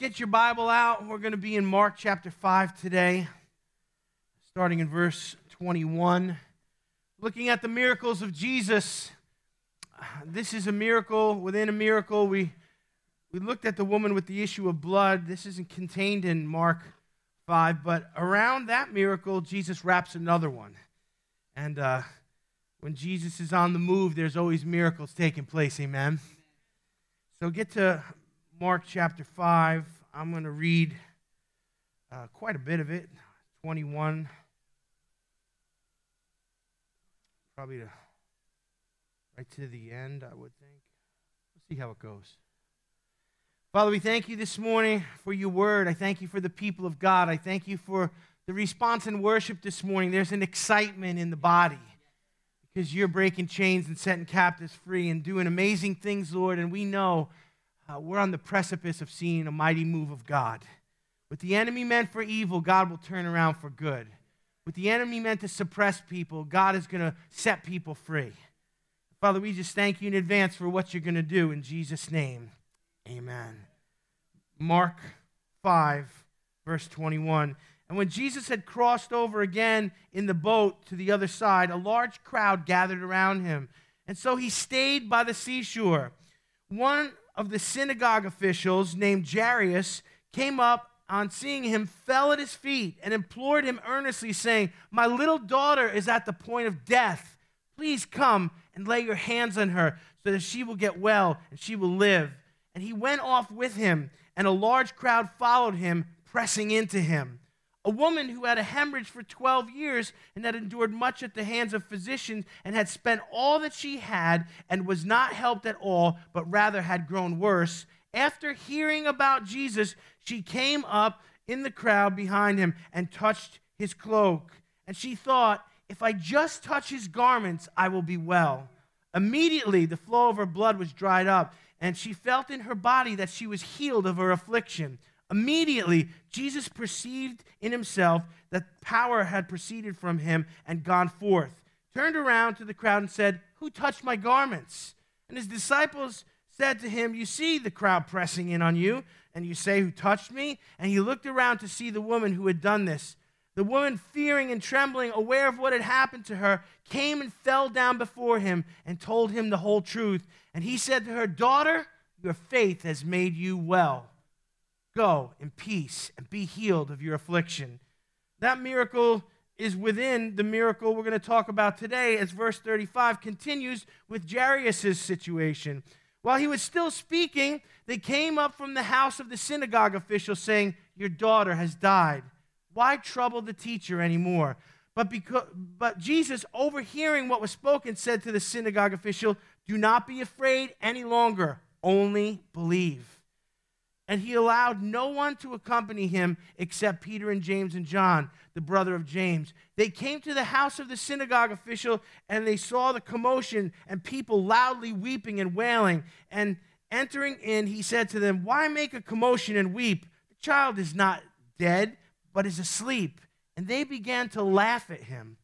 get your Bible out. We're going to be in Mark chapter 5 today, starting in verse 21. Looking at the miracles of Jesus. This is a miracle within a miracle. We, we looked at the woman with the issue of blood. This isn't contained in Mark 5, but around that miracle, Jesus wraps another one. And uh, when Jesus is on the move, there's always miracles taking place. Amen. So get to Mark chapter 5. I'm going to read uh, quite a bit of it 21. Probably to, right to the end, I would think. Let's see how it goes. Father, we thank you this morning for your word. I thank you for the people of God. I thank you for the response in worship this morning. There's an excitement in the body because you're breaking chains and setting captives free and doing amazing things, Lord. And we know uh, we're on the precipice of seeing a mighty move of God. What the enemy meant for evil, God will turn around for good. What the enemy meant to suppress people, God is going to set people free. Father, we just thank you in advance for what you're going to do in Jesus' name. Amen. Mark 5, verse 21. And when Jesus had crossed over again in the boat to the other side, a large crowd gathered around him. And so he stayed by the seashore. One of the synagogue officials, named Jairus, came up on seeing him, fell at his feet, and implored him earnestly, saying, My little daughter is at the point of death. Please come and lay your hands on her so that she will get well and she will live. And he went off with him, and a large crowd followed him, pressing into him. A woman who had a hemorrhage for 12 years and had endured much at the hands of physicians and had spent all that she had and was not helped at all, but rather had grown worse. After hearing about Jesus, she came up in the crowd behind him and touched his cloak. And she thought, if I just touch his garments, I will be well. Immediately, the flow of her blood was dried up, and she felt in her body that she was healed of her affliction. Immediately, Jesus perceived in himself that power had proceeded from him and gone forth, turned around to the crowd and said, Who touched my garments? And his disciples said to him, You see the crowd pressing in on you, and you say, Who touched me? And he looked around to see the woman who had done this. The woman, fearing and trembling, aware of what had happened to her, came and fell down before him and told him the whole truth. And he said to her, Daughter, your faith has made you well. Go in peace and be healed of your affliction. That miracle is within the miracle we're going to talk about today, as verse 35 continues with Jairus' situation. While he was still speaking, they came up from the house of the synagogue official saying, Your daughter has died. Why trouble the teacher anymore? But, because, but Jesus, overhearing what was spoken, said to the synagogue official, Do not be afraid any longer, only believe and he allowed no one to accompany him except Peter and James and John, the brother of James. They came to the house of the synagogue official and they saw the commotion and people loudly weeping and wailing. And entering in, he said to them, Why make a commotion and weep? The child is not dead, but is asleep. And they began to laugh at him.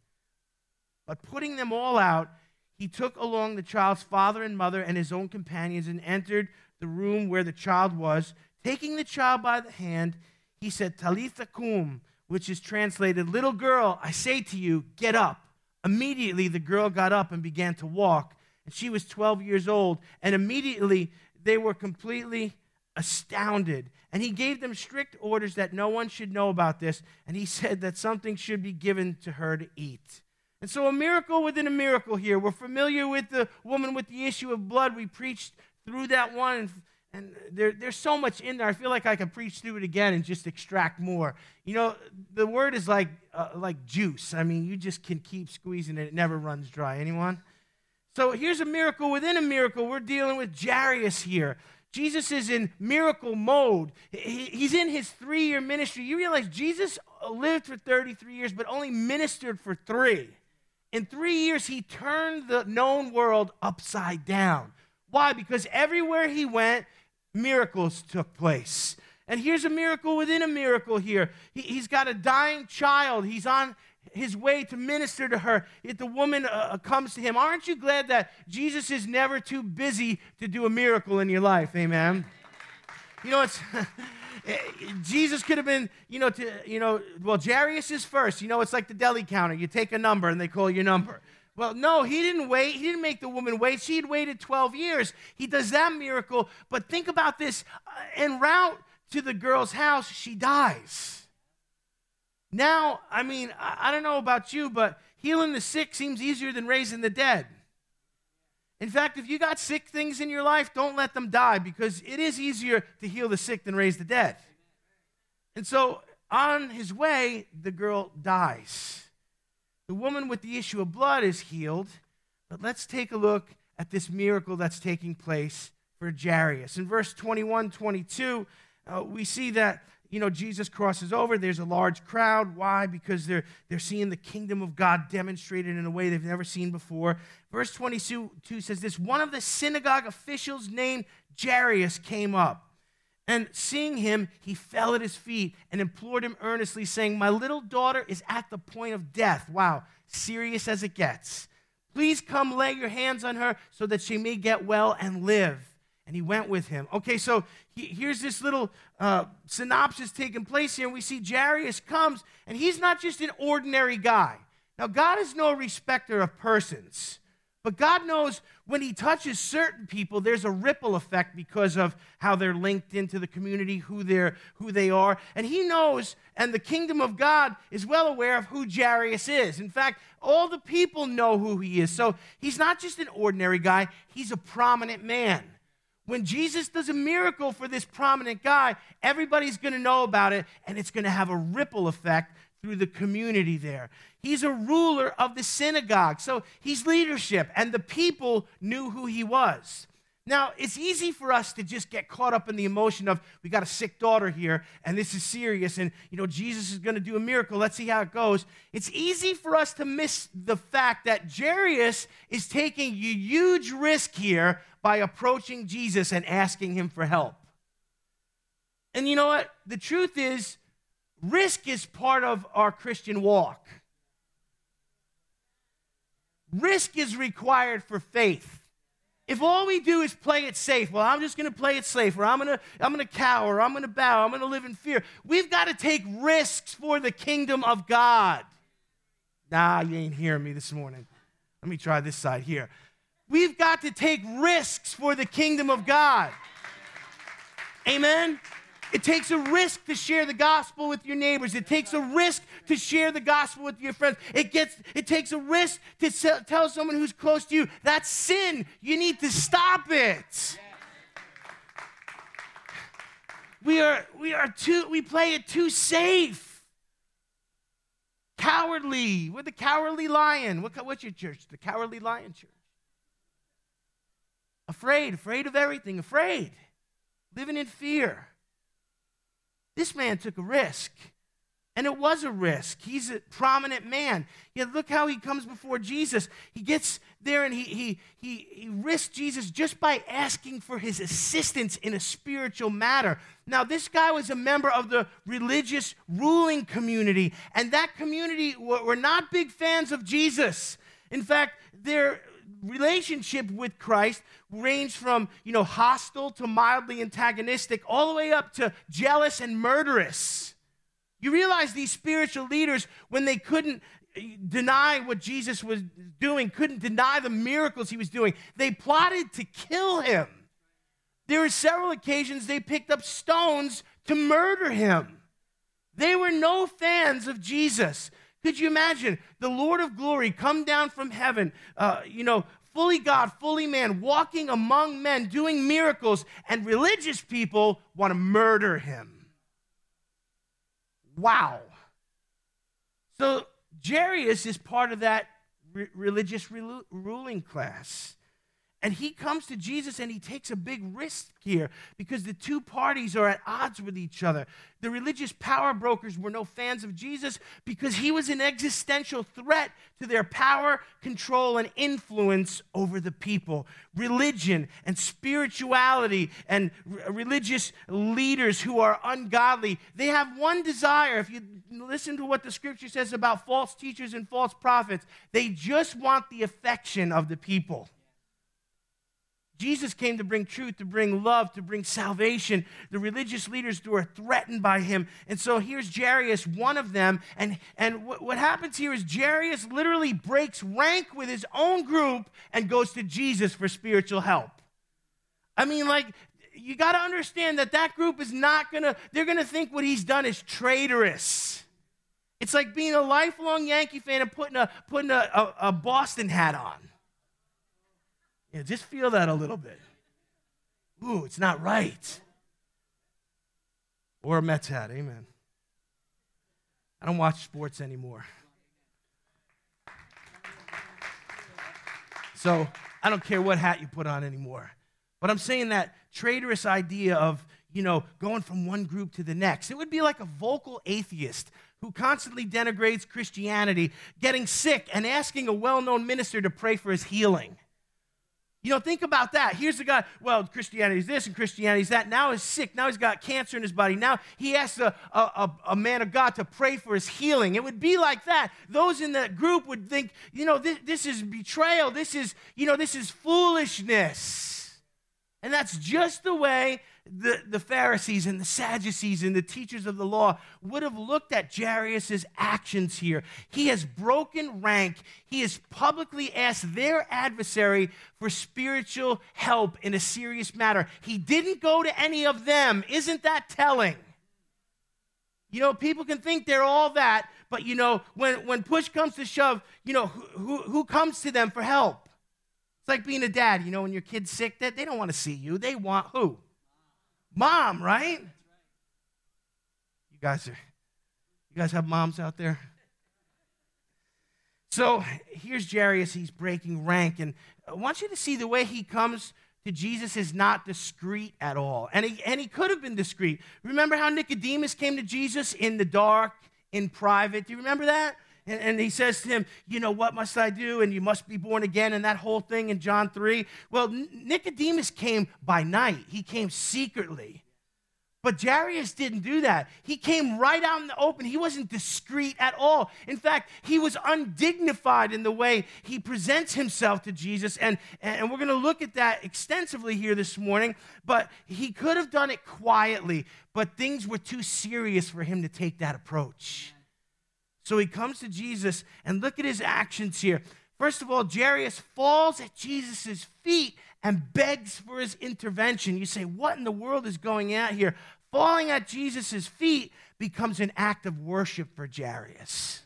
But putting them all out, he took along the child's father and mother and his own companions and entered the room where the child was. Taking the child by the hand, he said, Talitha kum, which is translated, Little girl, I say to you, get up. Immediately the girl got up and began to walk, and she was 12 years old. And immediately they were completely astounded. And he gave them strict orders that no one should know about this, and he said that something should be given to her to eat. And so, a miracle within a miracle here. We're familiar with the woman with the issue of blood. We preached through that one and there, there's so much in there. I feel like I could preach through it again and just extract more. You know, the word is like, uh, like juice. I mean, you just can keep squeezing it, it never runs dry. Anyone? So here's a miracle within a miracle. We're dealing with Jairus here. Jesus is in miracle mode. He's in his three year ministry. You realize Jesus lived for 33 years, but only ministered for three. In three years, he turned the known world upside down. Why? Because everywhere he went, miracles took place. And here's a miracle within a miracle here. He, has got a dying child. He's on his way to minister to her. Yet the woman uh, uh, comes to him. Aren't you glad that Jesus is never too busy to do a miracle in your life? Amen. You know, it's, eh, Jesus could have been, you know, to, you know, well, Jairus is first. You know, it's like the deli counter. You take a number and they call your number. Well, no, he didn't wait. He didn't make the woman wait. She had waited 12 years. He does that miracle. But think about this. Uh, en route to the girl's house, she dies. Now, I mean, I don't know about you, but healing the sick seems easier than raising the dead. In fact, if you got sick things in your life, don't let them die because it is easier to heal the sick than raise the dead. And so, on his way, the girl dies. The woman with the issue of blood is healed, but let's take a look at this miracle that's taking place for Jairus. In verse 21 22, uh, we see that you know, Jesus crosses over. There's a large crowd. Why? Because they're, they're seeing the kingdom of God demonstrated in a way they've never seen before. Verse 22 says this One of the synagogue officials named Jairus came up. And seeing him, he fell at his feet and implored him earnestly, saying, My little daughter is at the point of death. Wow, serious as it gets. Please come lay your hands on her so that she may get well and live and he went with him. Okay, so he, here's this little uh, synopsis taking place here, and we see Jairus comes, and he's not just an ordinary guy. Now, God is no respecter of persons, but God knows when he touches certain people, there's a ripple effect because of how they're linked into the community, who they're who they are, and he knows, and the kingdom of God is well aware of who Jairus is. In fact, all the people know who he is. So he's not just an ordinary guy; he's a prominent man. When Jesus does a miracle for this prominent guy, everybody's going to know about it, and it's going to have a ripple effect through the community there. He's a ruler of the synagogue, so he's leadership, and the people knew who he was. Now, it's easy for us to just get caught up in the emotion of we got a sick daughter here and this is serious and you know Jesus is going to do a miracle. Let's see how it goes. It's easy for us to miss the fact that Jairus is taking a huge risk here by approaching Jesus and asking him for help. And you know what? The truth is, risk is part of our Christian walk. Risk is required for faith. If all we do is play it safe, well, I'm just going to play it safe, or I'm going to I'm going to cower, I'm going to bow, I'm going to live in fear. We've got to take risks for the kingdom of God. Nah, you ain't hearing me this morning. Let me try this side here. We've got to take risks for the kingdom of God. Amen? It takes a risk to share the gospel with your neighbors. It takes a risk to share the gospel with your friends. It, gets, it takes a risk to tell someone who's close to you that's sin. You need to stop it. We are, we are too, we play it too safe. Cowardly. We're the cowardly lion. What, what's your church? The cowardly lion church. Afraid, afraid of everything, afraid, living in fear. This man took a risk. And it was a risk. He's a prominent man. Yet look how he comes before Jesus. He gets there and he, he, he, he risks Jesus just by asking for his assistance in a spiritual matter. Now, this guy was a member of the religious ruling community, and that community were not big fans of Jesus. In fact, their relationship with Christ ranged from, you know, hostile to mildly antagonistic, all the way up to jealous and murderous. You realize these spiritual leaders, when they couldn't eh, deny what Jesus was doing, couldn't deny the miracles he was doing, they plotted to kill him. There were several occasions they picked up stones to murder him. They were no fans of Jesus. Could you imagine the Lord of glory come down from heaven, uh, you know, fully God, fully man, walking among men, doing miracles, and religious people want to murder him? Wow. So Jairus is part of that re- religious re- ruling class. And he comes to Jesus and he takes a big risk here because the two parties are at odds with each other. The religious power brokers were no fans of Jesus because he was an existential threat to their power, control, and influence over the people. Religion and spirituality and r- religious leaders who are ungodly, they have one desire. If you listen to what the scripture says about false teachers and false prophets, they just want the affection of the people. Jesus came to bring truth, to bring love, to bring salvation. The religious leaders were threatened by him. And so here's Jairus, one of them. And, and what, what happens here is Jairus literally breaks rank with his own group and goes to Jesus for spiritual help. I mean, like, you got to understand that that group is not going to, they're going to think what he's done is traitorous. It's like being a lifelong Yankee fan and putting a, putting a, a, a Boston hat on. Yeah, just feel that a little bit. Ooh, it's not right. Or a Mets hat, amen. I don't watch sports anymore. So I don't care what hat you put on anymore. But I'm saying that traitorous idea of, you know, going from one group to the next. It would be like a vocal atheist who constantly denigrates Christianity, getting sick and asking a well known minister to pray for his healing. You know, think about that. Here's the guy, well, Christianity is this and Christianity is that. Now he's sick. Now he's got cancer in his body. Now he asks a, a, a, man of God to pray for his healing. It would be like that. Those in that group would think, you know, this, this is betrayal. This is, you know, this is foolishness. And that's just the way the, the Pharisees and the Sadducees and the teachers of the law would have looked at Jairus' actions here. He has broken rank. He has publicly asked their adversary for spiritual help in a serious matter. He didn't go to any of them. Isn't that telling? You know, people can think they're all that, but you know, when, when push comes to shove, you know, who, who, who comes to them for help? It's like being a dad, you know, when your kid's sick, they, they don't want to see you. They want who? Mom, right? You guys are you guys have moms out there? So here's Jairus, he's breaking rank, and I want you to see the way he comes to Jesus is not discreet at all. And he, and he could have been discreet. Remember how Nicodemus came to Jesus in the dark, in private? Do you remember that? And, and, he says to him, You know, what must I do? And you must be born again, and that whole thing in John 3. Well, Nicodemus came by night, he came secretly. But Jairus didn't do that. He came right out in the open. He wasn't discreet at all. In fact, he was undignified in the way he presents himself to Jesus. And, and we're going to look at that extensively here this morning. But he could have done it quietly, but things were too serious for him to take that approach. So he comes to Jesus, and look at his actions here. First of all, Jairus falls at Jesus' feet and begs for his intervention. You say, What in the world is going on here? Falling at Jesus' feet becomes an act of worship for Jairus.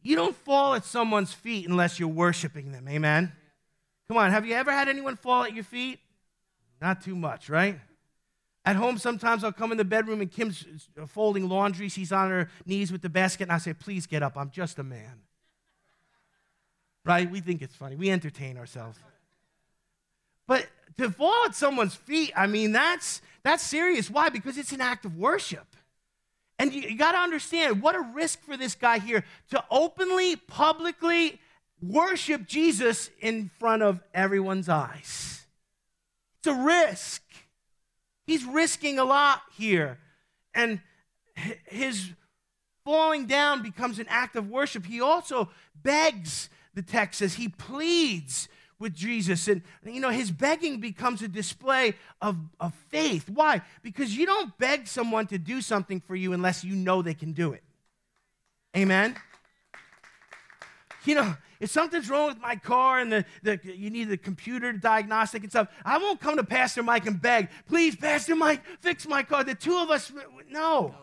You don't fall at someone's feet unless you're worshiping them. Amen? Come on, have you ever had anyone fall at your feet? Not too much, right? At home, sometimes I'll come in the bedroom and Kim's folding laundry. She's on her knees with the basket, and I say, Please get up. I'm just a man. Right? We think it's funny. We entertain ourselves. But to fall at someone's feet, I mean, that's, that's serious. Why? Because it's an act of worship. And you, you got to understand what a risk for this guy here to openly, publicly worship Jesus in front of everyone's eyes. It's a risk. He's risking a lot here. And his falling down becomes an act of worship. He also begs, the text says, he pleads with Jesus. And, you know, his begging becomes a display of, of faith. Why? Because you don't beg someone to do something for you unless you know they can do it. Amen? You know, if something's wrong with my car and the, the, you need the computer diagnostic and stuff, I won't come to Pastor Mike and beg, please, Pastor Mike, fix my car. The two of us, no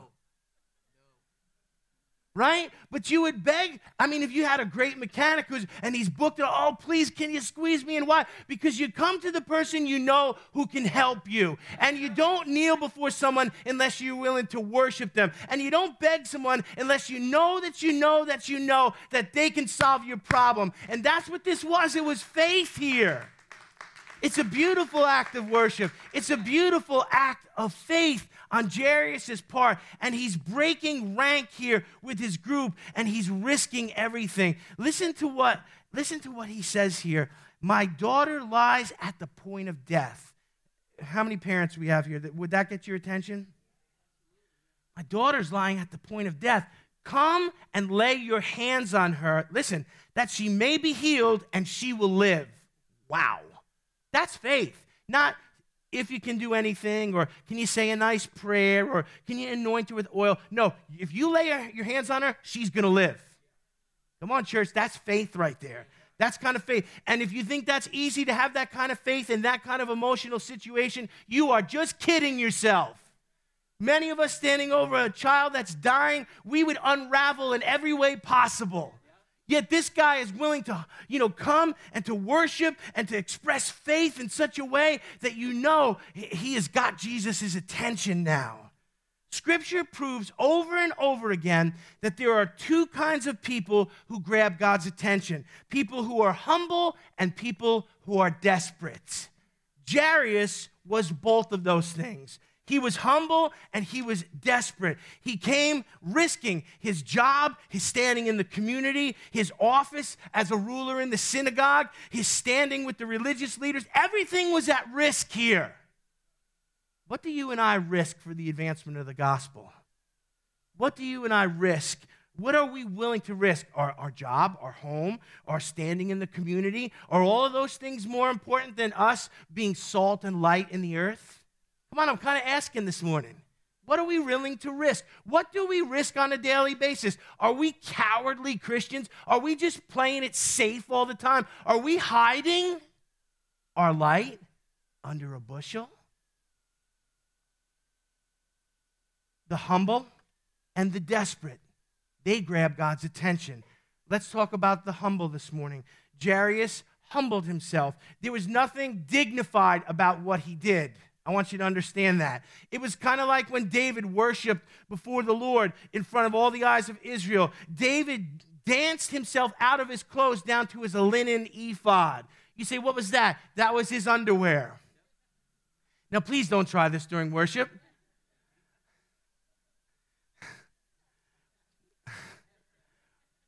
right? But you would beg. I mean, if you had a great mechanic who's, and he's booked it, oh, please, can you squeeze me in? Why? Because you come to the person you know who can help you. And you don't kneel before someone unless you're willing to worship them. And you don't beg someone unless you know that you know that you know that they can solve your problem. And that's what this was. It was faith here. It's a beautiful act of worship. It's a beautiful act of faith on Jairus' part, and he's breaking rank here with his group, and he's risking everything. Listen to what, listen to what he says here. My daughter lies at the point of death. How many parents we have here? Would that get your attention? My daughter's lying at the point of death. Come and lay your hands on her. Listen, that she may be healed and she will live. Wow. That's faith. Not if you can do anything, or can you say a nice prayer, or can you anoint her with oil. No, if you lay your hands on her, she's going to live. Come on, church, that's faith right there. That's kind of faith. And if you think that's easy to have that kind of faith in that kind of emotional situation, you are just kidding yourself. Many of us standing over a child that's dying, we would unravel in every way possible. Yet this guy is willing to, you know, come and to worship and to express faith in such a way that you know he has got Jesus' attention now. Scripture proves over and over again that there are two kinds of people who grab God's attention people who are humble and people who are desperate. Jairus was both of those things. He was humble and he was desperate. He came risking his job, his standing in the community, his office as a ruler in the synagogue, his standing with the religious leaders. Everything was at risk here. What do you and I risk for the advancement of the gospel? What do you and I risk? What are we willing to risk? Our, our job, our home, our standing in the community? Are all of those things more important than us being salt and light in the earth? Come on, I'm kind of asking this morning. What are we willing to risk? What do we risk on a daily basis? Are we cowardly Christians? Are we just playing it safe all the time? Are we hiding our light under a bushel? the humble, and the desperate. They grab God's attention. Let's talk about the humble this morning. Jairus humbled himself. There was nothing dignified about what he did. I want you to understand that. It was kind of like when David worshiped before the Lord in front of all the eyes of Israel. David danced himself out of his clothes down to his linen ephod. You say, what was that? That was his underwear. Now, please don't try this during worship.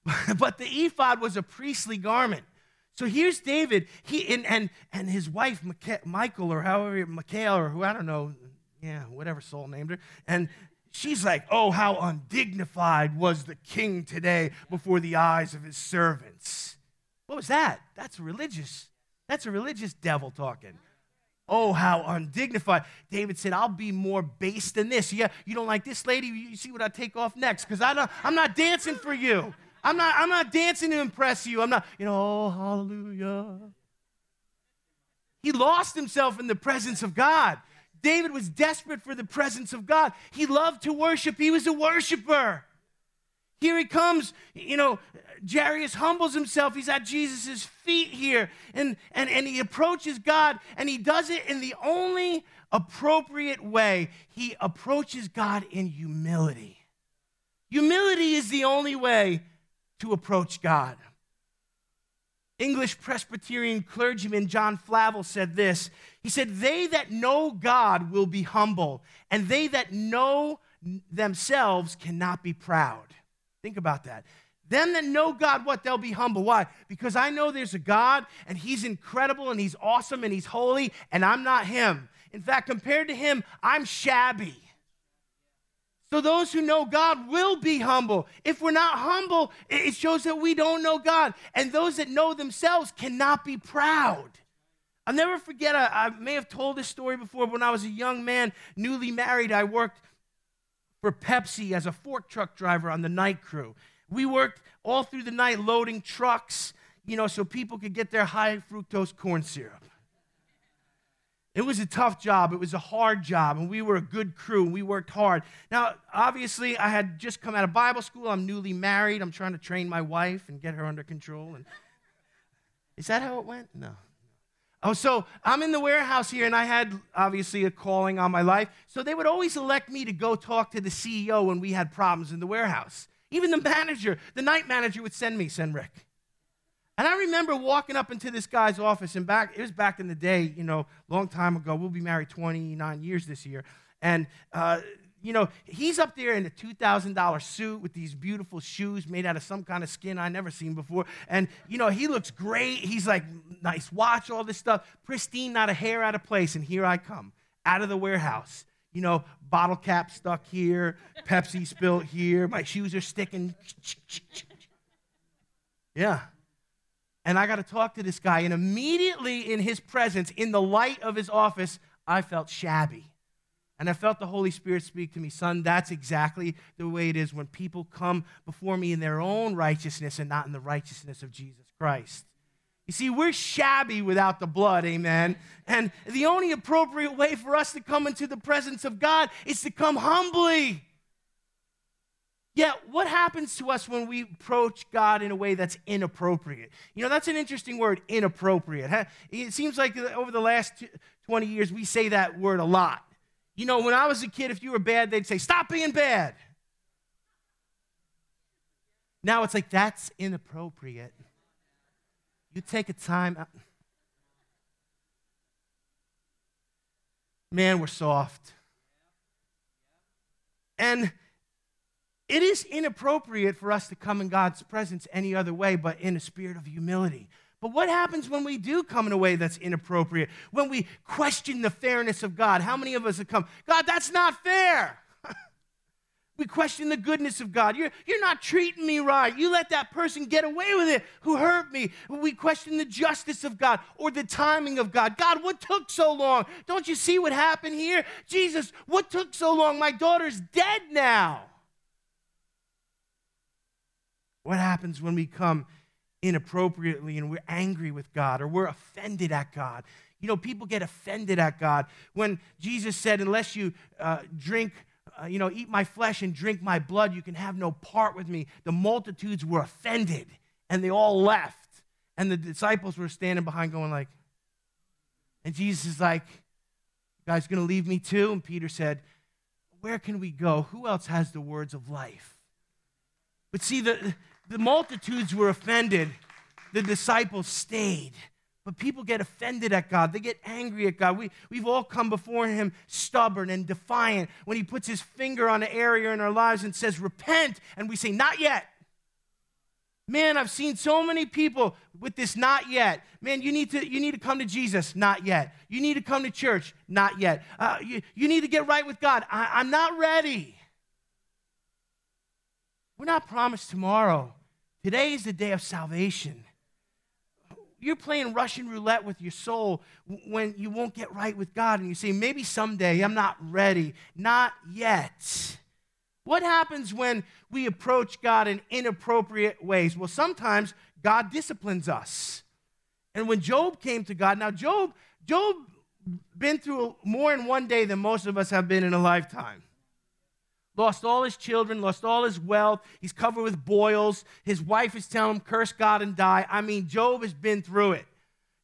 but the ephod was a priestly garment. So here's David, he and and, and his wife Michael or however Michael or who I don't know, yeah, whatever Saul named her, and she's like, "Oh, how undignified was the king today before the eyes of his servants." What was that? That's religious. That's a religious devil talking. Oh, how undignified. David said, I'll be more base than this. Yeah, you don't like this lady? You see what I take off next? Because I'm not dancing for you. I'm not, I'm not dancing to impress you. I'm not, you know, oh, hallelujah. He lost himself in the presence of God. David was desperate for the presence of God. He loved to worship, he was a worshiper. Here he comes, you know, Jairus humbles himself. He's at Jesus' feet here, and, and, and he approaches God, and he does it in the only appropriate way. He approaches God in humility. Humility is the only way to approach God. English Presbyterian clergyman John Flavel said this. He said, They that know God will be humble, and they that know themselves cannot be proud. Think about that. Them that know God, what? They'll be humble. Why? Because I know there's a God, and He's incredible, and He's awesome, and He's holy, and I'm not Him. In fact, compared to Him, I'm shabby. So those who know God will be humble. If we're not humble, it shows that we don't know God. And those that know themselves cannot be proud. I'll never forget, I, I may have told this story before, but when I was a young man, newly married, I worked for Pepsi as a fork truck driver on the night crew. We worked all through the night loading trucks, you know, so people could get their high fructose corn syrup. It was a tough job. It was a hard job, and we were a good crew. And We worked hard. Now, obviously, I had just come out of Bible school. I'm newly married. I'm trying to train my wife and get her under control. And is that how it went? No. Oh, so I'm in the warehouse here, and I had obviously a calling on my life. So they would always elect me to go talk to the CEO when we had problems in the warehouse. Even the manager, the night manager, would send me, send Rick. And I remember walking up into this guy's office, and back, it was back in the day, you know, long time ago. We'll be married 29 years this year. And, uh, you know, he's up there in a $2,000 suit with these beautiful shoes made out of some kind of skin I never seen before. And, you know, he looks great. He's like, nice watch, all this stuff, pristine, not a hair out of place. And here I come, out of the warehouse. You know, bottle cap stuck here, Pepsi spilt here, my shoes are sticking. Yeah. And I got to talk to this guy. And immediately in his presence, in the light of his office, I felt shabby. And I felt the Holy Spirit speak to me, son, that's exactly the way it is when people come before me in their own righteousness and not in the righteousness of Jesus Christ. You see, we're shabby without the blood, amen. And the only appropriate way for us to come into the presence of God is to come humbly. Yet, what happens to us when we approach God in a way that's inappropriate? You know, that's an interesting word, inappropriate. It seems like over the last 20 years, we say that word a lot. You know, when I was a kid, if you were bad, they'd say, Stop being bad. Now it's like, That's inappropriate. You take a time out. Man, we're soft. And it is inappropriate for us to come in God's presence any other way but in a spirit of humility. But what happens when we do come in a way that's inappropriate? When we question the fairness of God? How many of us have come, God, that's not fair? we question the goodness of God. You're, you're not treating me right. You let that person get away with it who hurt me. We question the justice of God or the timing of God. God, what took so long? Don't you see what happened here? Jesus, what took so long? My daughter's dead now. What happens when we come inappropriately and we're angry with God or we're offended at God. You know, people get offended at God. When Jesus said, Unless you uh, drink, uh, you know, eat my flesh and drink my blood, you can have no part with me. The multitudes were offended and they all left. And the disciples were standing behind going, like, and Jesus is like, You guys gonna leave me too? And Peter said, Where can we go? Who else has the words of life? But see, the, the multitudes were offended, the disciples stayed. But people get offended at God. They get angry at God. We, we've all come before Him stubborn and defiant when He puts His finger on an area in our lives and says, Repent. And we say, Not yet. Man, I've seen so many people with this not yet. Man, you need to, you need to come to Jesus, not yet. You need to come to church, not yet. Uh, you, you need to get right with God. I, I'm not ready. We're not promised tomorrow. Today is the day of salvation. You're playing Russian roulette with your soul when you won't get right with God and you say, maybe someday I'm not ready. Not yet. What happens when we approach God in inappropriate ways? Well, sometimes God disciplines us. And when Job came to God, now Job, Job been through more in one day than most of us have been in a lifetime lost all his children, lost all his wealth. He's covered with boils. His wife is telling him, curse God and die. I mean, Job has been through it.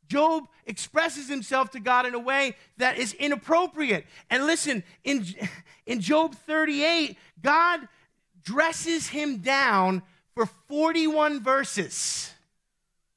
Job expresses himself to God in a way that is inappropriate. And listen, in, in Job 38, God dresses him down for 41 verses.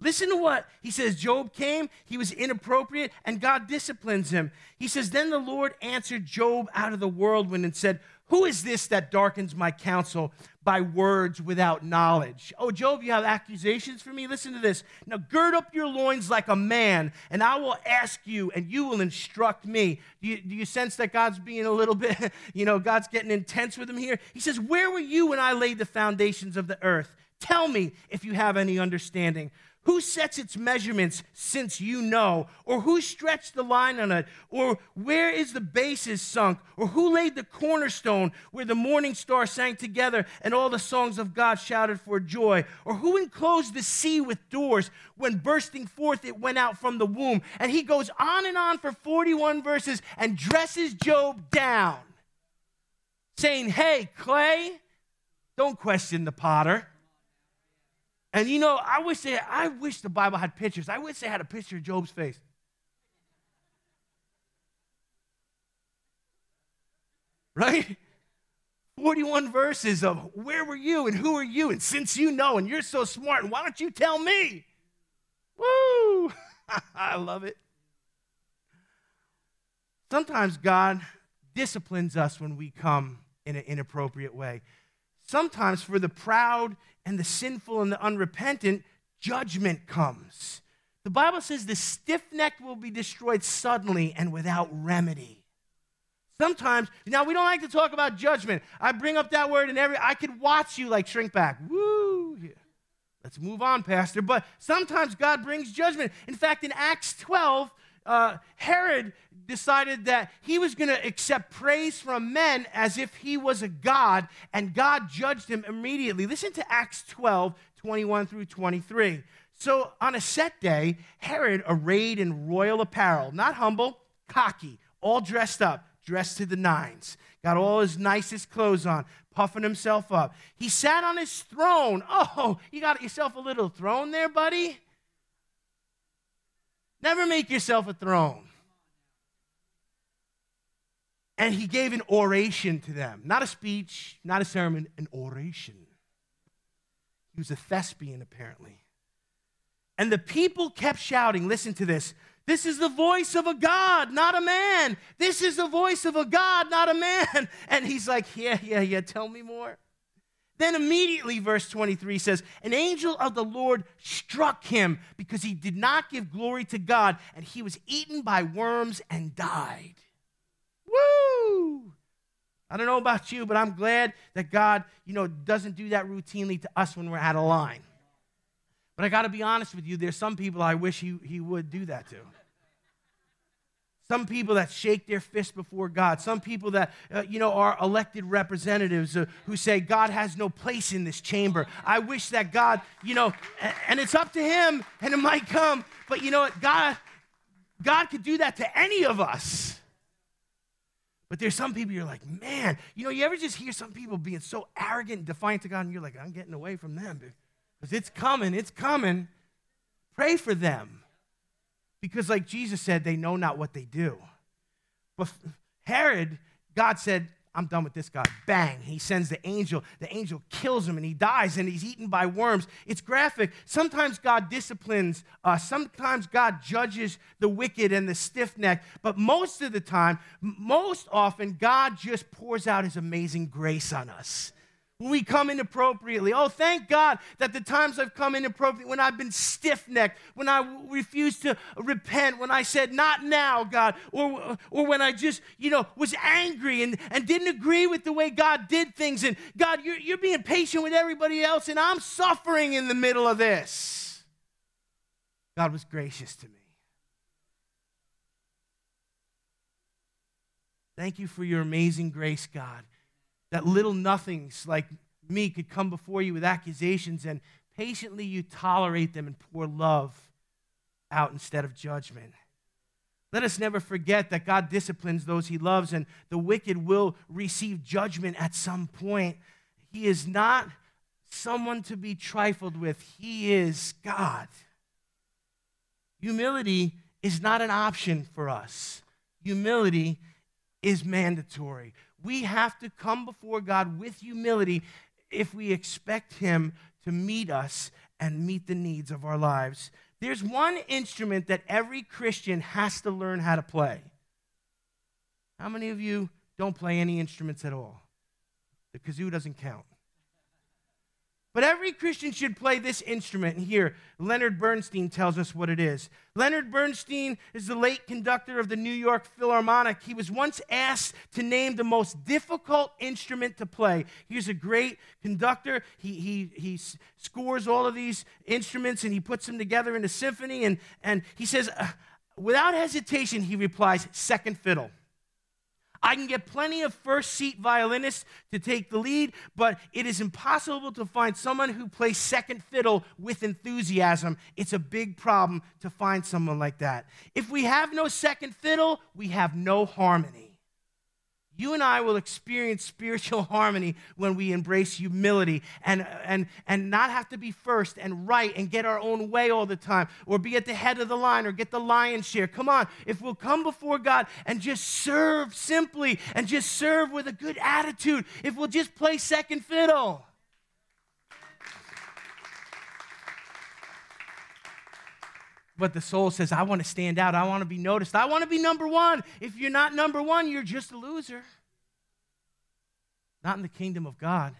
Listen to what he says. Job came, he was inappropriate, and God disciplines him. He says, Then the Lord answered Job out of the whirlwind and said, who is this that darkens my counsel by words without knowledge? Oh, Job, you have accusations for me? Listen to this. Now, gird up your loins like a man, and I will ask you, and you will instruct me. Do you, do you sense that God's being a little bit, you know, God's getting intense with him here? He says, Where were you when I laid the foundations of the earth? Tell me if you have any understanding. Who sets its measurements since you know? Or who stretched the line on it? Or where is the basis sunk? Or who laid the cornerstone where the morning star sang together and all the songs of God shouted for joy? Or who enclosed the sea with doors when bursting forth it went out from the womb? And he goes on and on for 41 verses and dresses Job down, saying, Hey, clay, don't question the potter. And you know, I wish they, I wish the Bible had pictures. I wish they had a picture of Job's face. Right? 41 verses of where were you and who are you? And since you know and you're so smart, and why don't you tell me? Woo! I love it. Sometimes God disciplines us when we come in an inappropriate way. Sometimes for the proud and the sinful and the unrepentant, judgment comes. The Bible says the stiff necked will be destroyed suddenly and without remedy. Sometimes, now we don't like to talk about judgment. I bring up that word and every I could watch you like shrink back. Woo! Let's move on, Pastor. But sometimes God brings judgment. In fact, in Acts 12, uh, Herod decided that he was going to accept praise from men as if he was a god, and God judged him immediately. Listen to Acts 12, 21 through 23. So on a set day, Herod, arrayed in royal apparel, not humble, cocky, all dressed up, dressed to the nines, got all his nicest clothes on, puffing himself up. He sat on his throne. Oh, you got yourself a little throne there, buddy? Never make yourself a throne. And he gave an oration to them. Not a speech, not a sermon, an oration. He was a thespian, apparently. And the people kept shouting, listen to this. This is the voice of a God, not a man. This is the voice of a God, not a man. And he's like, Yeah, yeah, yeah, tell me more. Then immediately, verse 23 says, An angel of the Lord struck him because he did not give glory to God, and he was eaten by worms and died. Woo! I don't know about you, but I'm glad that God, you know, doesn't do that routinely to us when we're out of line. But I got to be honest with you, there's some people I wish he, he would do that to. Some people that shake their fist before God. Some people that, uh, you know, are elected representatives uh, who say, God has no place in this chamber. I wish that God, you know, and, it's up to him and it might come. But you know what? God, God could do that to any of us. But there's some people you're like, man, you know, you ever just hear some people being so arrogant and defiant to God, and you're like, I'm getting away from them because it's coming, it's coming. Pray for them. Because, like Jesus said, they know not what they do. But Herod, God said, I'm done with this guy. Bang. He sends the angel. The angel kills him and he dies and he's eaten by worms. It's graphic. Sometimes God disciplines us. Sometimes God judges the wicked and the stiff necked. But most of the time, most often, God just pours out his amazing grace on us we come inappropriately. Oh, thank God that the times I've come inappropriately, when I've been stiff necked, when I refused to repent, when I said, not now, God, or, or when I just, you know, was angry and, and didn't agree with the way God did things. And God, you're, you're being patient with everybody else, and I'm suffering in the middle of this. God was gracious to me. Thank you for your amazing grace, God that little nothings like me could come before you with accusations and patiently you tolerate them and pour love out instead of judgment. Let us never forget that God disciplines those he loves and the wicked will receive judgment at some point. He is not someone to be trifled with, he is God. Humility is not an option for us, humility is mandatory. We have to come before God with humility if we expect Him to meet us and meet the needs of our lives. There's one instrument that every Christian has to learn how to play. How many of you don't play any instruments at all? The kazoo doesn't count. But every Christian should play this instrument. And here, Leonard Bernstein tells us what it is. Leonard Bernstein is the late conductor of the New York Philharmonic. He was once asked to name the most difficult instrument to play. He's a great conductor. He, he, he scores all of these instruments and he puts them together in a symphony. And, and he says, uh, without hesitation, he replies, second fiddle. I can get plenty of first seat violinists to take the lead, but it is impossible to find someone who plays second fiddle with enthusiasm. It's a big problem to find someone like that. If we have no second fiddle, we have no harmony. You and I will experience spiritual harmony when we embrace humility and, and, and not have to be first and right and get our own way all the time or be at the head of the line or get the lion's share. Come on, if we'll come before God and just serve simply and just serve with a good attitude, if we'll just play second fiddle. But the soul says, I want to stand out. I want to be noticed. I want to be number one. If you're not number one, you're just a loser. Not in the kingdom of God.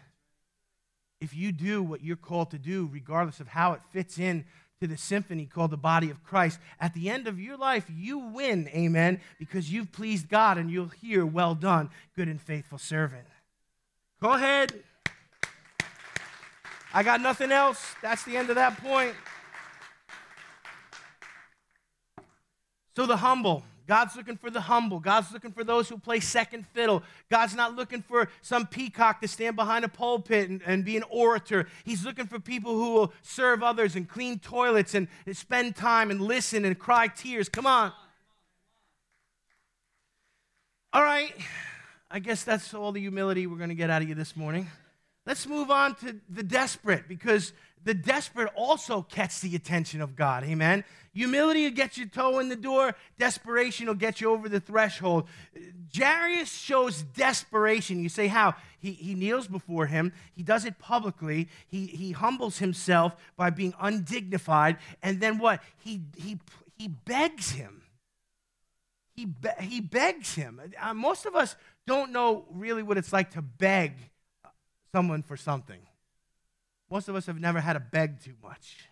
If you do what you're called to do, regardless of how it fits in to the symphony called the body of Christ, at the end of your life, you win, amen, because you've pleased God and you'll hear, Well done, good and faithful servant. Go ahead. I got nothing else. That's the end of that point. So the humble. God's looking for the humble. God's looking for those who play second fiddle. God's not looking for some peacock to stand behind a pulpit and, and be an orator. He's looking for people who will serve others and clean toilets and, and spend time and listen and cry tears. Come on. All right. I guess that's all the humility we're going to get out of you this morning. Let's move on to the desperate because the desperate also catch the attention of God. Amen. Humility will get your toe in the door, desperation will get you over the threshold. Jairus shows desperation. You say, How? He, he kneels before him, he does it publicly, he, he humbles himself by being undignified, and then what? He, he, he begs him. He, be, he begs him. Uh, most of us don't know really what it's like to beg someone for something. Most of us have never had to beg too much.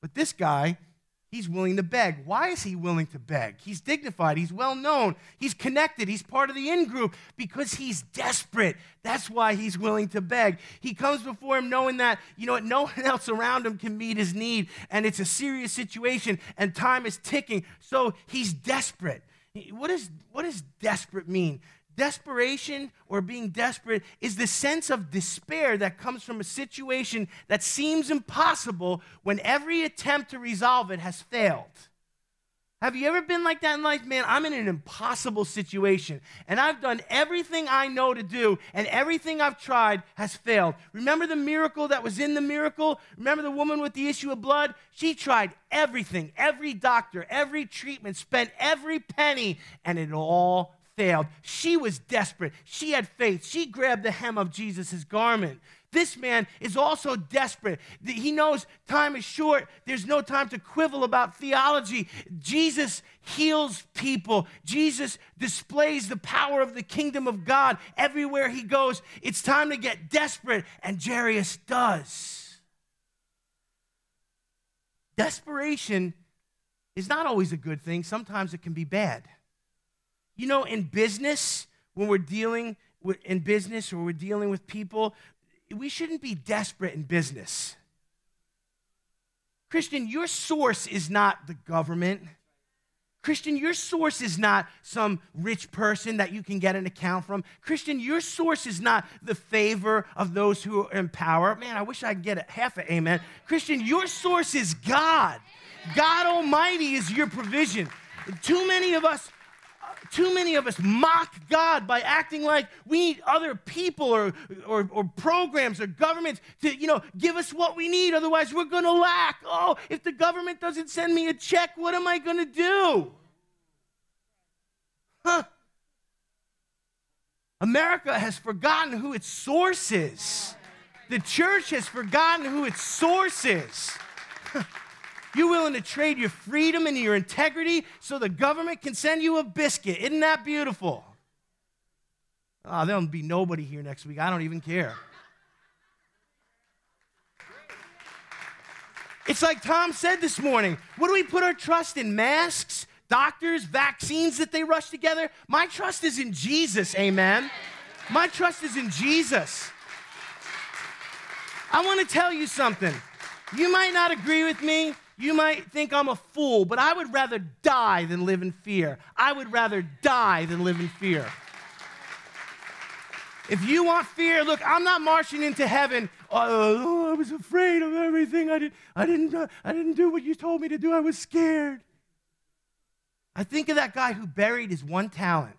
But this guy, he's willing to beg. Why is he willing to beg? He's dignified, he's well known, he's connected, he's part of the in group because he's desperate. That's why he's willing to beg. He comes before him knowing that, you know, what, no one else around him can meet his need, and it's a serious situation, and time is ticking. So he's desperate. What, is, what does desperate mean? Desperation or being desperate is the sense of despair that comes from a situation that seems impossible when every attempt to resolve it has failed. Have you ever been like that in life? Man, I'm in an impossible situation and I've done everything I know to do and everything I've tried has failed. Remember the miracle that was in the miracle? Remember the woman with the issue of blood? She tried everything, every doctor, every treatment, spent every penny, and it all failed. She was desperate. She had faith. She grabbed the hem of Jesus' garment. This man is also desperate. He knows time is short. There's no time to quibble about theology. Jesus heals people. Jesus displays the power of the kingdom of God everywhere he goes. It's time to get desperate, and Jairus does. Desperation is not always a good thing, sometimes it can be bad. You know, in business, when we're dealing with, in business or we're dealing with people, we shouldn't be desperate in business. Christian, your source is not the government. Christian, your source is not some rich person that you can get an account from. Christian, your source is not the favor of those who are in power. Man, I wish I could get a half an amen. Christian, your source is God. God Almighty is your provision. Too many of us too many of us mock God by acting like we need other people or, or, or programs or governments to, you know, give us what we need. Otherwise, we're going to lack. Oh, if the government doesn't send me a check, what am I going to do? Huh? America has forgotten who its source is. The church has forgotten who its source is. You're willing to trade your freedom and your integrity so the government can send you a biscuit. Isn't that beautiful? Ah, oh, there'll be nobody here next week. I don't even care. It's like Tom said this morning. What do we put our trust in? Masks, doctors, vaccines that they rush together? My trust is in Jesus, amen. My trust is in Jesus. I want to tell you something. You might not agree with me, you might think I'm a fool, but I would rather die than live in fear. I would rather die than live in fear. If you want fear, look, I'm not marching into heaven. Oh, I was afraid of everything. I, did, I, didn't, uh, I didn't do what you told me to do. I was scared. I think of that guy who buried his one talent.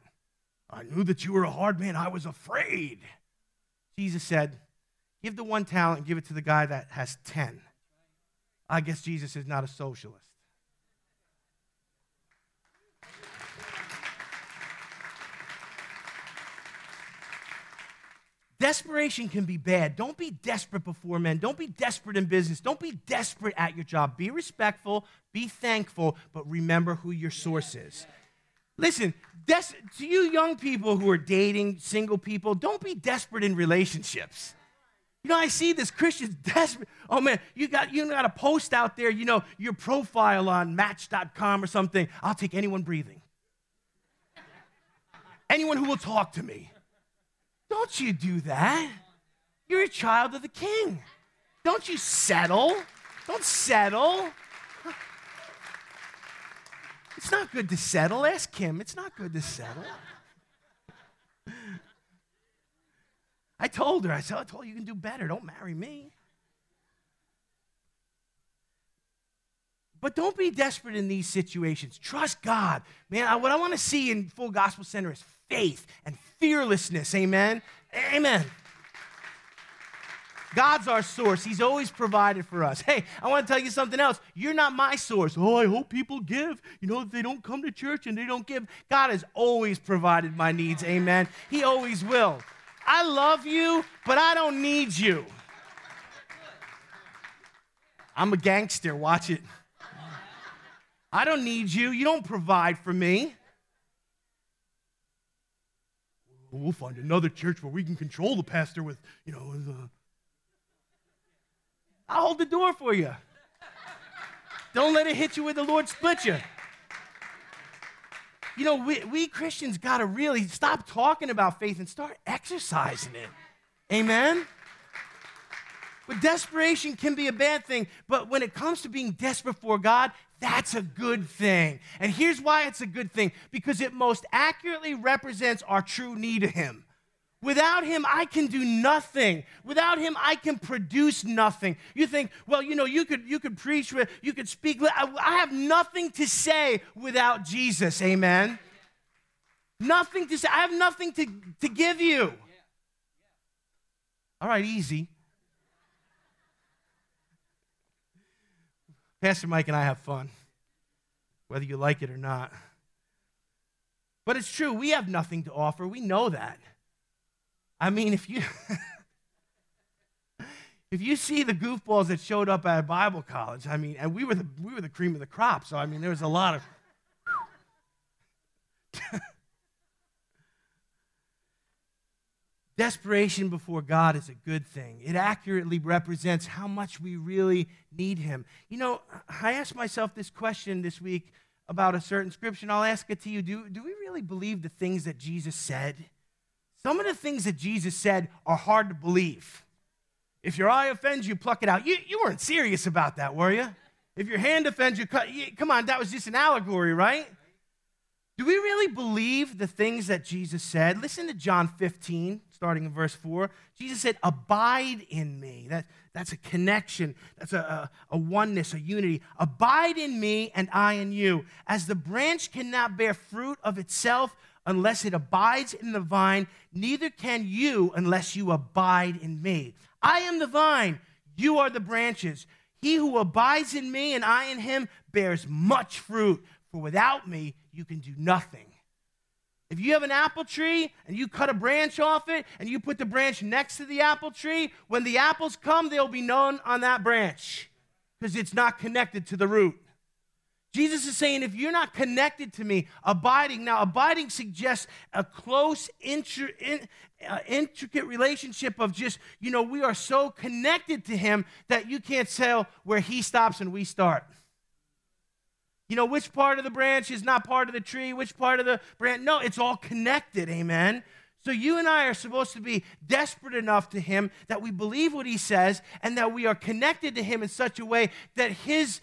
I knew that you were a hard man. I was afraid. Jesus said, Give the one talent, give it to the guy that has 10. I guess Jesus is not a socialist. Desperation can be bad. Don't be desperate before men. Don't be desperate in business. Don't be desperate at your job. Be respectful, be thankful, but remember who your source is. Listen, des- to you young people who are dating, single people, don't be desperate in relationships. You know, I see this Christians desperate. Oh man, you got you got a post out there, you know, your profile on match.com or something. I'll take anyone breathing. anyone who will talk to me. Don't you do that. You're a child of the king. Don't you settle. Don't settle. It's not good to settle. Ask Kim. It's not good to settle. I told her, I said, I told you you can do better. Don't marry me. But don't be desperate in these situations. Trust God. Man, what I want to see in Full Gospel Center is faith and fearlessness. Amen. Amen. God's our source. He's always provided for us. Hey, I want to tell you something else. You're not my source. Oh, I hope people give. You know, if they don't come to church and they don't give, God has always provided my needs. Amen. He always will. I love you, but I don't need you. I'm a gangster. Watch it. I don't need you. You don't provide for me. We'll find another church where we can control the pastor with, you know, the uh, I'll hold the door for you. Don't let it hit you where the Lord split you. You know, we, we Christians got to really stop talking about faith and start exercising it. Amen? But desperation can be a bad thing, but when it comes to being desperate for God, that's a good thing. And here's why it's a good thing because it most accurately represents our true need of Him. Without him, I can do nothing. Without him, I can produce nothing. You think, well, you know, you could, you could preach, with, you could speak. I have nothing to say without Jesus. Amen. Nothing to say. I have nothing to, to give you. All right, easy. Pastor Mike and I have fun, whether you like it or not. But it's true, we have nothing to offer. We know that. I mean, if you if you see the goofballs that showed up at Bible college, I mean, and we were the we were the cream of the crop, so I mean, there was a lot of Desperation before God is a good thing. It accurately represents how much we really need Him. You know, I asked myself this question this week about a certain scripture, and I'll ask it to you. Do, do we really believe the things that Jesus said? Some of the things that Jesus said are hard to believe. If your eye offends you, pluck it out. You, you weren't serious about that, were you? If your hand offends you, cut. You, come on, that was just an allegory, right? Do we really believe the things that Jesus said? Listen to John 15, starting in verse 4. Jesus said, Abide in me. That, that's a connection, that's a, a, a oneness, a unity. Abide in me, and I in you. As the branch cannot bear fruit of itself unless it abides in the vine, neither can you unless you abide in me. I am the vine, you are the branches. He who abides in me and I in him bears much fruit, for without me you can do nothing. If you have an apple tree and you cut a branch off it and you put the branch next to the apple tree, when the apples come, they'll be none on that branch because it's not connected to the root. Jesus is saying, if you're not connected to me, abiding, now abiding suggests a close, intri- in, uh, intricate relationship of just, you know, we are so connected to Him that you can't tell where He stops and we start. You know, which part of the branch is not part of the tree, which part of the branch. No, it's all connected, amen. So you and I are supposed to be desperate enough to Him that we believe what He says and that we are connected to Him in such a way that His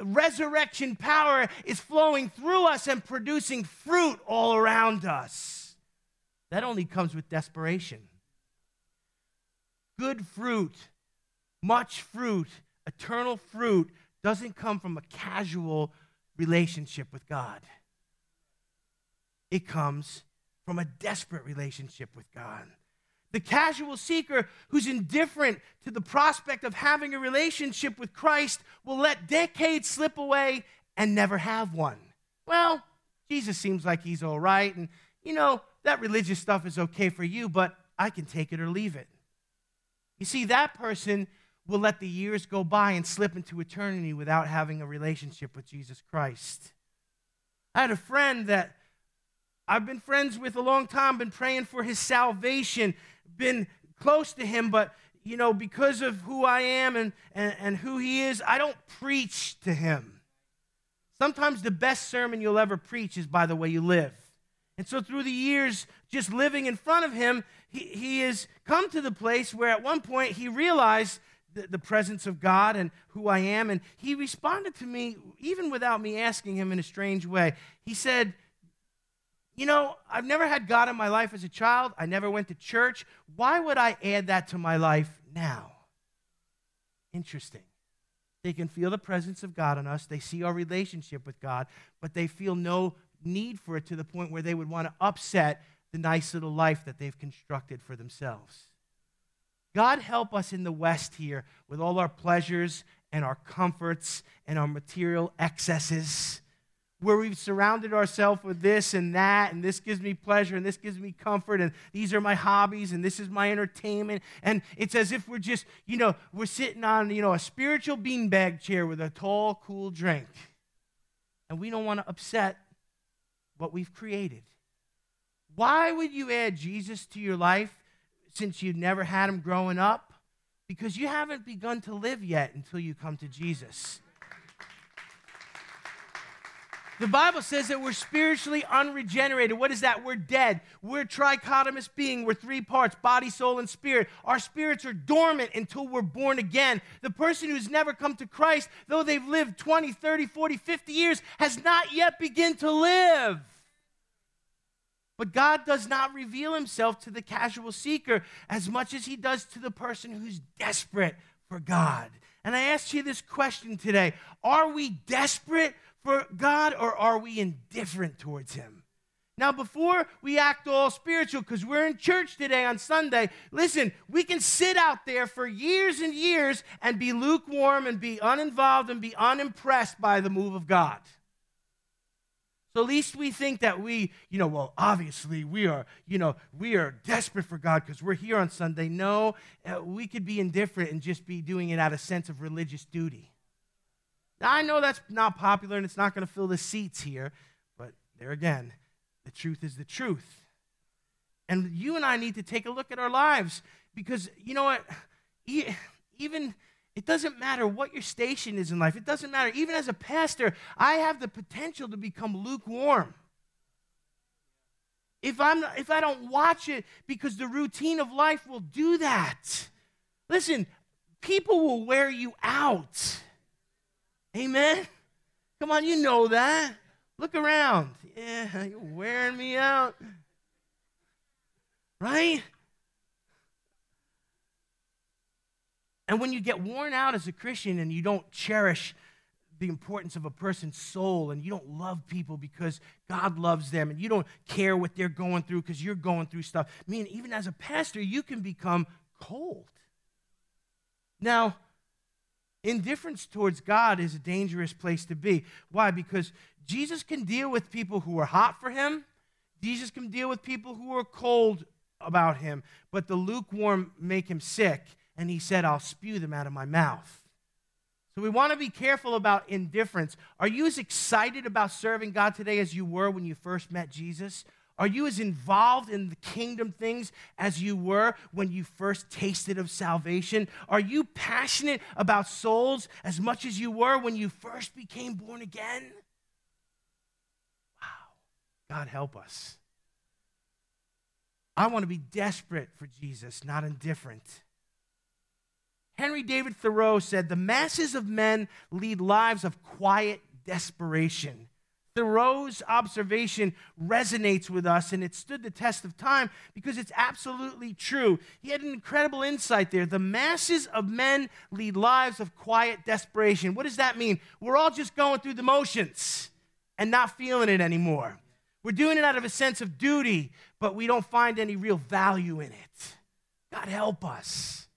resurrection power is flowing through us and producing fruit all around us. That only comes with desperation. Good fruit, much fruit, eternal fruit doesn't come from a casual relationship with God. It comes from a desperate relationship with God. The casual seeker who's indifferent to the prospect of having a relationship with Christ will let decades slip away and never have one. Well, Jesus seems like he's all right, and you know, that religious stuff is okay for you, but I can take it or leave it. You see, that person will let the years go by and slip into eternity without having a relationship with Jesus Christ. I had a friend that I've been friends with a long time, been praying for his salvation, been close to him, but you know, because of who I am and, and, and who he is, I don't preach to him. Sometimes the best sermon you'll ever preach is by the way you live. And so, through the years, just living in front of him, he, he has come to the place where at one point he realized the, the presence of God and who I am. And he responded to me, even without me asking him in a strange way. He said, You know, I've never had God in my life as a child. I never went to church. Why would I add that to my life now? Interesting. They can feel the presence of God in us, they see our relationship with God, but they feel no need for it to the point where they would want to upset the nice little life that they've constructed for themselves. God help us in the West here with all our pleasures and our comforts and our material excesses, where we've surrounded ourselves with this and that, and this gives me pleasure and this gives me comfort, and these are my hobbies and this is my entertainment. And it's as if we're just, you know, we're sitting on, you know, a spiritual beanbag chair with a tall, cool drink. And we don't want to upset what we've created. Why would you add Jesus to your life since you never had him growing up? Because you haven't begun to live yet until you come to Jesus. The Bible says that we're spiritually unregenerated. What is that? We're dead. We're trichotomous being. We're three parts body, soul, and spirit. Our spirits are dormant until we're born again. The person who's never come to Christ, though they've lived 20, 30, 40, 50 years, has not yet begun to live. But God does not reveal himself to the casual seeker as much as he does to the person who's desperate for God. And I ask you this question today Are we desperate for God or are we indifferent towards him? Now, before we act all spiritual, because we're in church today on Sunday, listen, we can sit out there for years and years and be lukewarm and be uninvolved and be unimpressed by the move of God. So at least we think that we, you know, well, obviously we are, you know, we are desperate for God because we're here on Sunday. No, uh, we could be indifferent and just be doing it out of sense of religious duty. Now, I know that's not popular and it's not going to fill the seats here, but there again, the truth is the truth. And you and I need to take a look at our lives because, you know what, even it doesn't matter what your station is in life. It doesn't matter. Even as a pastor, I have the potential to become lukewarm. If, I'm, if I don't watch it, because the routine of life will do that. Listen, people will wear you out. Amen? Come on, you know that. Look around. Yeah, you're wearing me out. Right? And when you get worn out as a Christian and you don't cherish the importance of a person's soul and you don't love people because God loves them and you don't care what they're going through because you're going through stuff, I mean, even as a pastor, you can become cold. Now, indifference towards God is a dangerous place to be. Why? Because Jesus can deal with people who are hot for him, Jesus can deal with people who are cold about him, but the lukewarm make him sick and he said, I'll spew them out of my mouth. So we want to be careful about indifference. Are you as excited about serving God today as you were when you first met Jesus? Are you as involved in the kingdom things as you were when you first tasted of salvation? Are you passionate about souls as much as you were when you first became born again? Wow. God help us. I want to be desperate for Jesus, not indifferent. Henry David Thoreau said, The masses of men lead lives of quiet desperation. Thoreau's observation resonates with us and it stood the test of time because it's absolutely true. He had an incredible insight there. The masses of men lead lives of quiet desperation. What does that mean? We're all just going through the motions and not feeling it anymore. We're doing it out of a sense of duty, but we don't find any real value in it. God help us.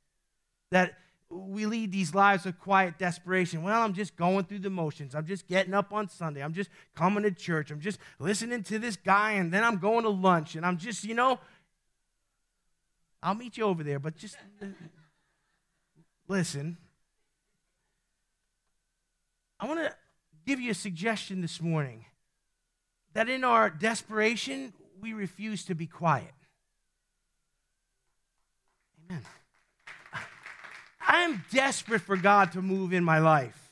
That we lead these lives of quiet desperation. Well, I'm just going through the motions. I'm just getting up on Sunday. I'm just coming to church. I'm just listening to this guy, and then I'm going to lunch. And I'm just, you know, I'll meet you over there, but just listen. I want to give you a suggestion this morning that in our desperation, we refuse to be quiet. Amen. I am desperate for God to move in my life.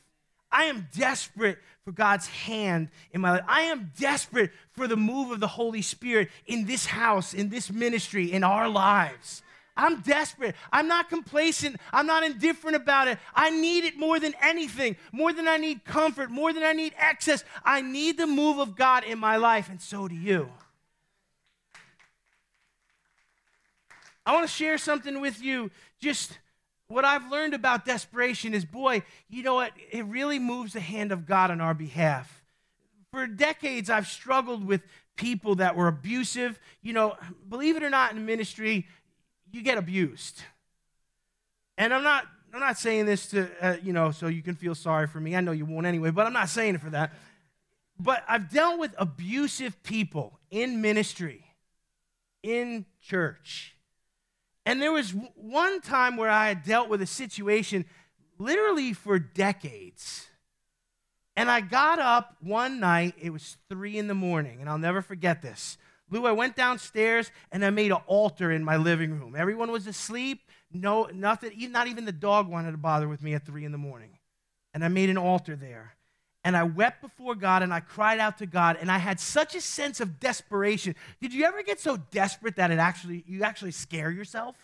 I am desperate for God's hand in my life. I am desperate for the move of the Holy Spirit in this house, in this ministry, in our lives. I'm desperate. I'm not complacent. I'm not indifferent about it. I need it more than anything, more than I need comfort, more than I need access. I need the move of God in my life, and so do you. I want to share something with you. Just what I've learned about desperation is boy, you know what? It really moves the hand of God on our behalf. For decades, I've struggled with people that were abusive. You know, believe it or not, in ministry, you get abused. And I'm not, I'm not saying this to, uh, you know, so you can feel sorry for me. I know you won't anyway, but I'm not saying it for that. But I've dealt with abusive people in ministry, in church. And there was one time where I had dealt with a situation literally for decades. And I got up one night, it was three in the morning, and I'll never forget this. Lou, I went downstairs and I made an altar in my living room. Everyone was asleep. No, nothing, not even the dog wanted to bother with me at three in the morning. And I made an altar there. And I wept before God and I cried out to God and I had such a sense of desperation. Did you ever get so desperate that it actually you actually scare yourself?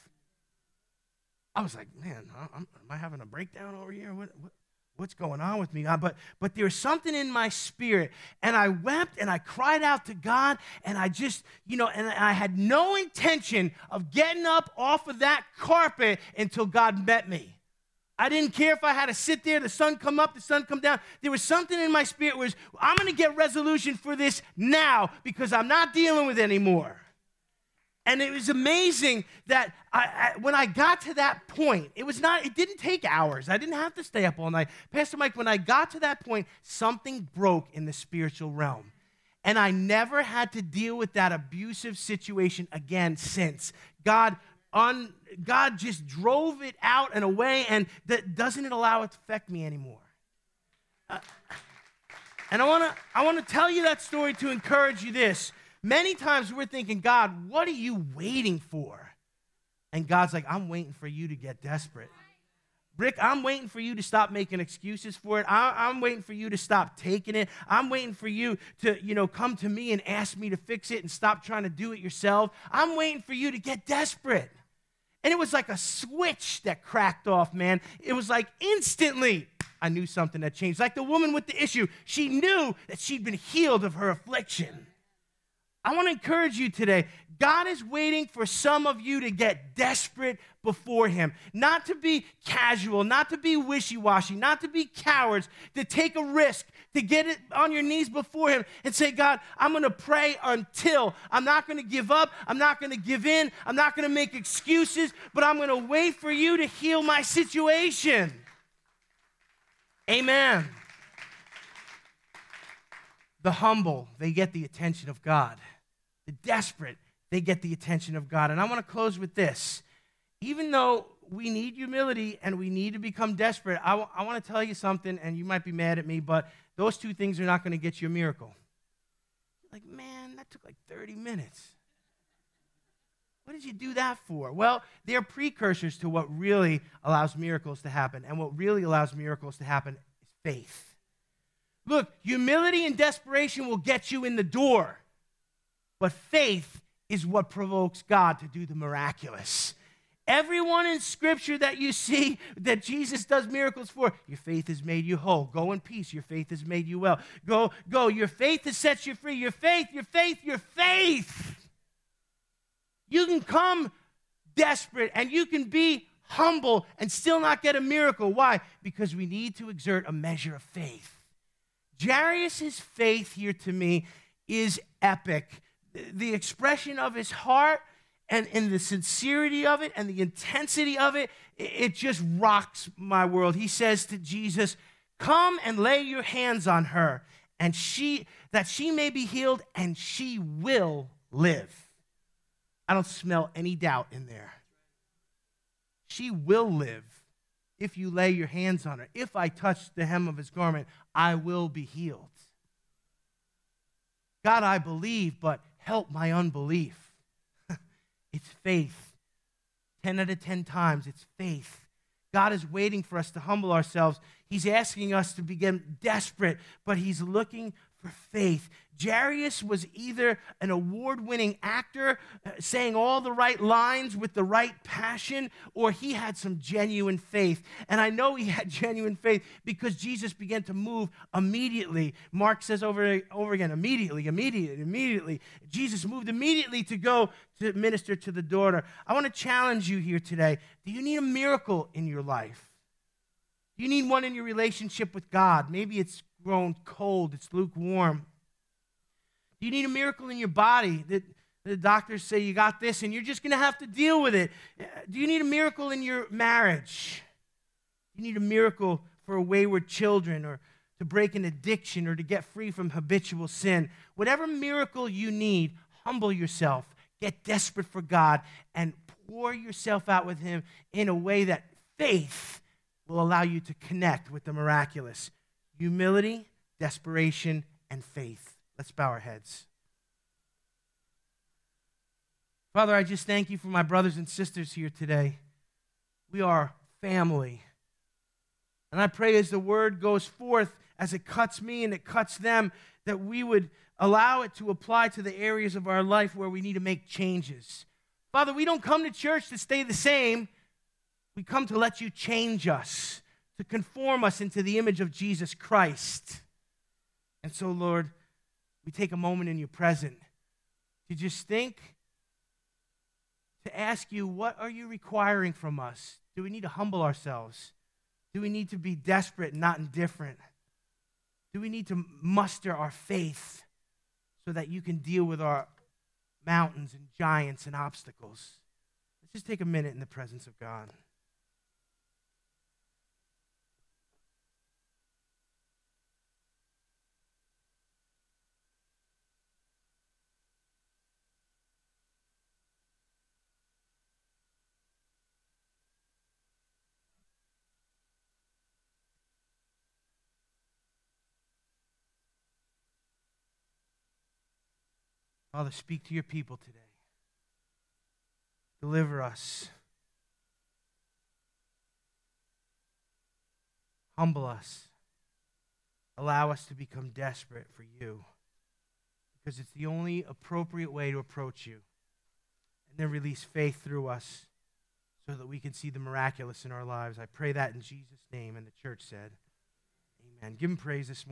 I was like, man, am I having a breakdown over here? What, what, what's going on with me? But, but there was something in my spirit. And I wept and I cried out to God. And I just, you know, and I had no intention of getting up off of that carpet until God met me. I didn't care if I had to sit there, the sun come up, the sun come down. There was something in my spirit was I'm going to get resolution for this now because I'm not dealing with it anymore. And it was amazing that I, I, when I got to that point, it was not, it didn't take hours. I didn't have to stay up all night. Pastor Mike, when I got to that point, something broke in the spiritual realm. And I never had to deal with that abusive situation again since. God on God just drove it out and away, and that doesn't it allow it to affect me anymore. Uh, and I want to I want to tell you that story to encourage you this. Many times we're thinking, God, what are you waiting for? And God's like, I'm waiting for you to get desperate. Rick, I'm waiting for you to stop making excuses for it. I, am waiting for you to stop taking it. I'm waiting for you to, you know, come to me and ask me to fix it and stop trying to do it yourself. I'm waiting for you to get desperate. And it was like a switch that cracked off, man. It was like instantly, I knew something had changed. Like the woman with the issue, she knew that she'd been healed of her affliction. I want to encourage you today. God is waiting for some of you to get desperate before Him, not to be casual, not to be wishy washy, not to be cowards, to take a risk, to get it on your knees before Him and say, God, I'm going to pray until. I'm not going to give up. I'm not going to give in. I'm not going to make excuses, but I'm going to wait for you to heal my situation. Amen. The humble, they get the attention of God. The desperate, they get the attention of God. And I want to close with this. Even though we need humility and we need to become desperate, I, w- I want to tell you something, and you might be mad at me, but those two things are not going to get you a miracle. Like, man, that took like 30 minutes. What did you do that for? Well, they're precursors to what really allows miracles to happen. And what really allows miracles to happen is faith. Look, humility and desperation will get you in the door, but faith is what provokes God to do the miraculous. Everyone in Scripture that you see that Jesus does miracles for, your faith has made you whole. Go in peace. Your faith has made you well. Go, go. Your faith has set you free. Your faith, your faith, your faith. You can come desperate and you can be humble and still not get a miracle. Why? Because we need to exert a measure of faith. Jairus' faith here to me is epic. The expression of his heart and, and the sincerity of it and the intensity of it, it just rocks my world. He says to Jesus, Come and lay your hands on her, and she that she may be healed, and she will live. I don't smell any doubt in there. She will live if you lay your hands on her. If I touch the hem of his garment, I will be healed. God, I believe, but help my unbelief. it's faith. 10 out of 10 times, it's faith. God is waiting for us to humble ourselves. He's asking us to begin desperate, but He's looking for faith. Jairus was either an award winning actor uh, saying all the right lines with the right passion, or he had some genuine faith. And I know he had genuine faith because Jesus began to move immediately. Mark says over, and over again, immediately, immediately, immediately. Jesus moved immediately to go to minister to the daughter. I want to challenge you here today. Do you need a miracle in your life? Do you need one in your relationship with God? Maybe it's grown cold, it's lukewarm. Do you need a miracle in your body that the doctors say you got this and you're just going to have to deal with it? Do you need a miracle in your marriage? You need a miracle for wayward children or to break an addiction or to get free from habitual sin? Whatever miracle you need, humble yourself, get desperate for God, and pour yourself out with Him in a way that faith will allow you to connect with the miraculous humility, desperation, and faith. Let's bow our heads. Father, I just thank you for my brothers and sisters here today. We are family. And I pray as the word goes forth, as it cuts me and it cuts them, that we would allow it to apply to the areas of our life where we need to make changes. Father, we don't come to church to stay the same. We come to let you change us to conform us into the image of Jesus Christ. And so, Lord, we take a moment in your present to just think, to ask you, what are you requiring from us? Do we need to humble ourselves? Do we need to be desperate and not indifferent? Do we need to muster our faith so that you can deal with our mountains and giants and obstacles? Let's just take a minute in the presence of God. Father, speak to your people today. Deliver us. Humble us. Allow us to become desperate for you because it's the only appropriate way to approach you. And then release faith through us so that we can see the miraculous in our lives. I pray that in Jesus' name. And the church said, Amen. Give him praise this morning.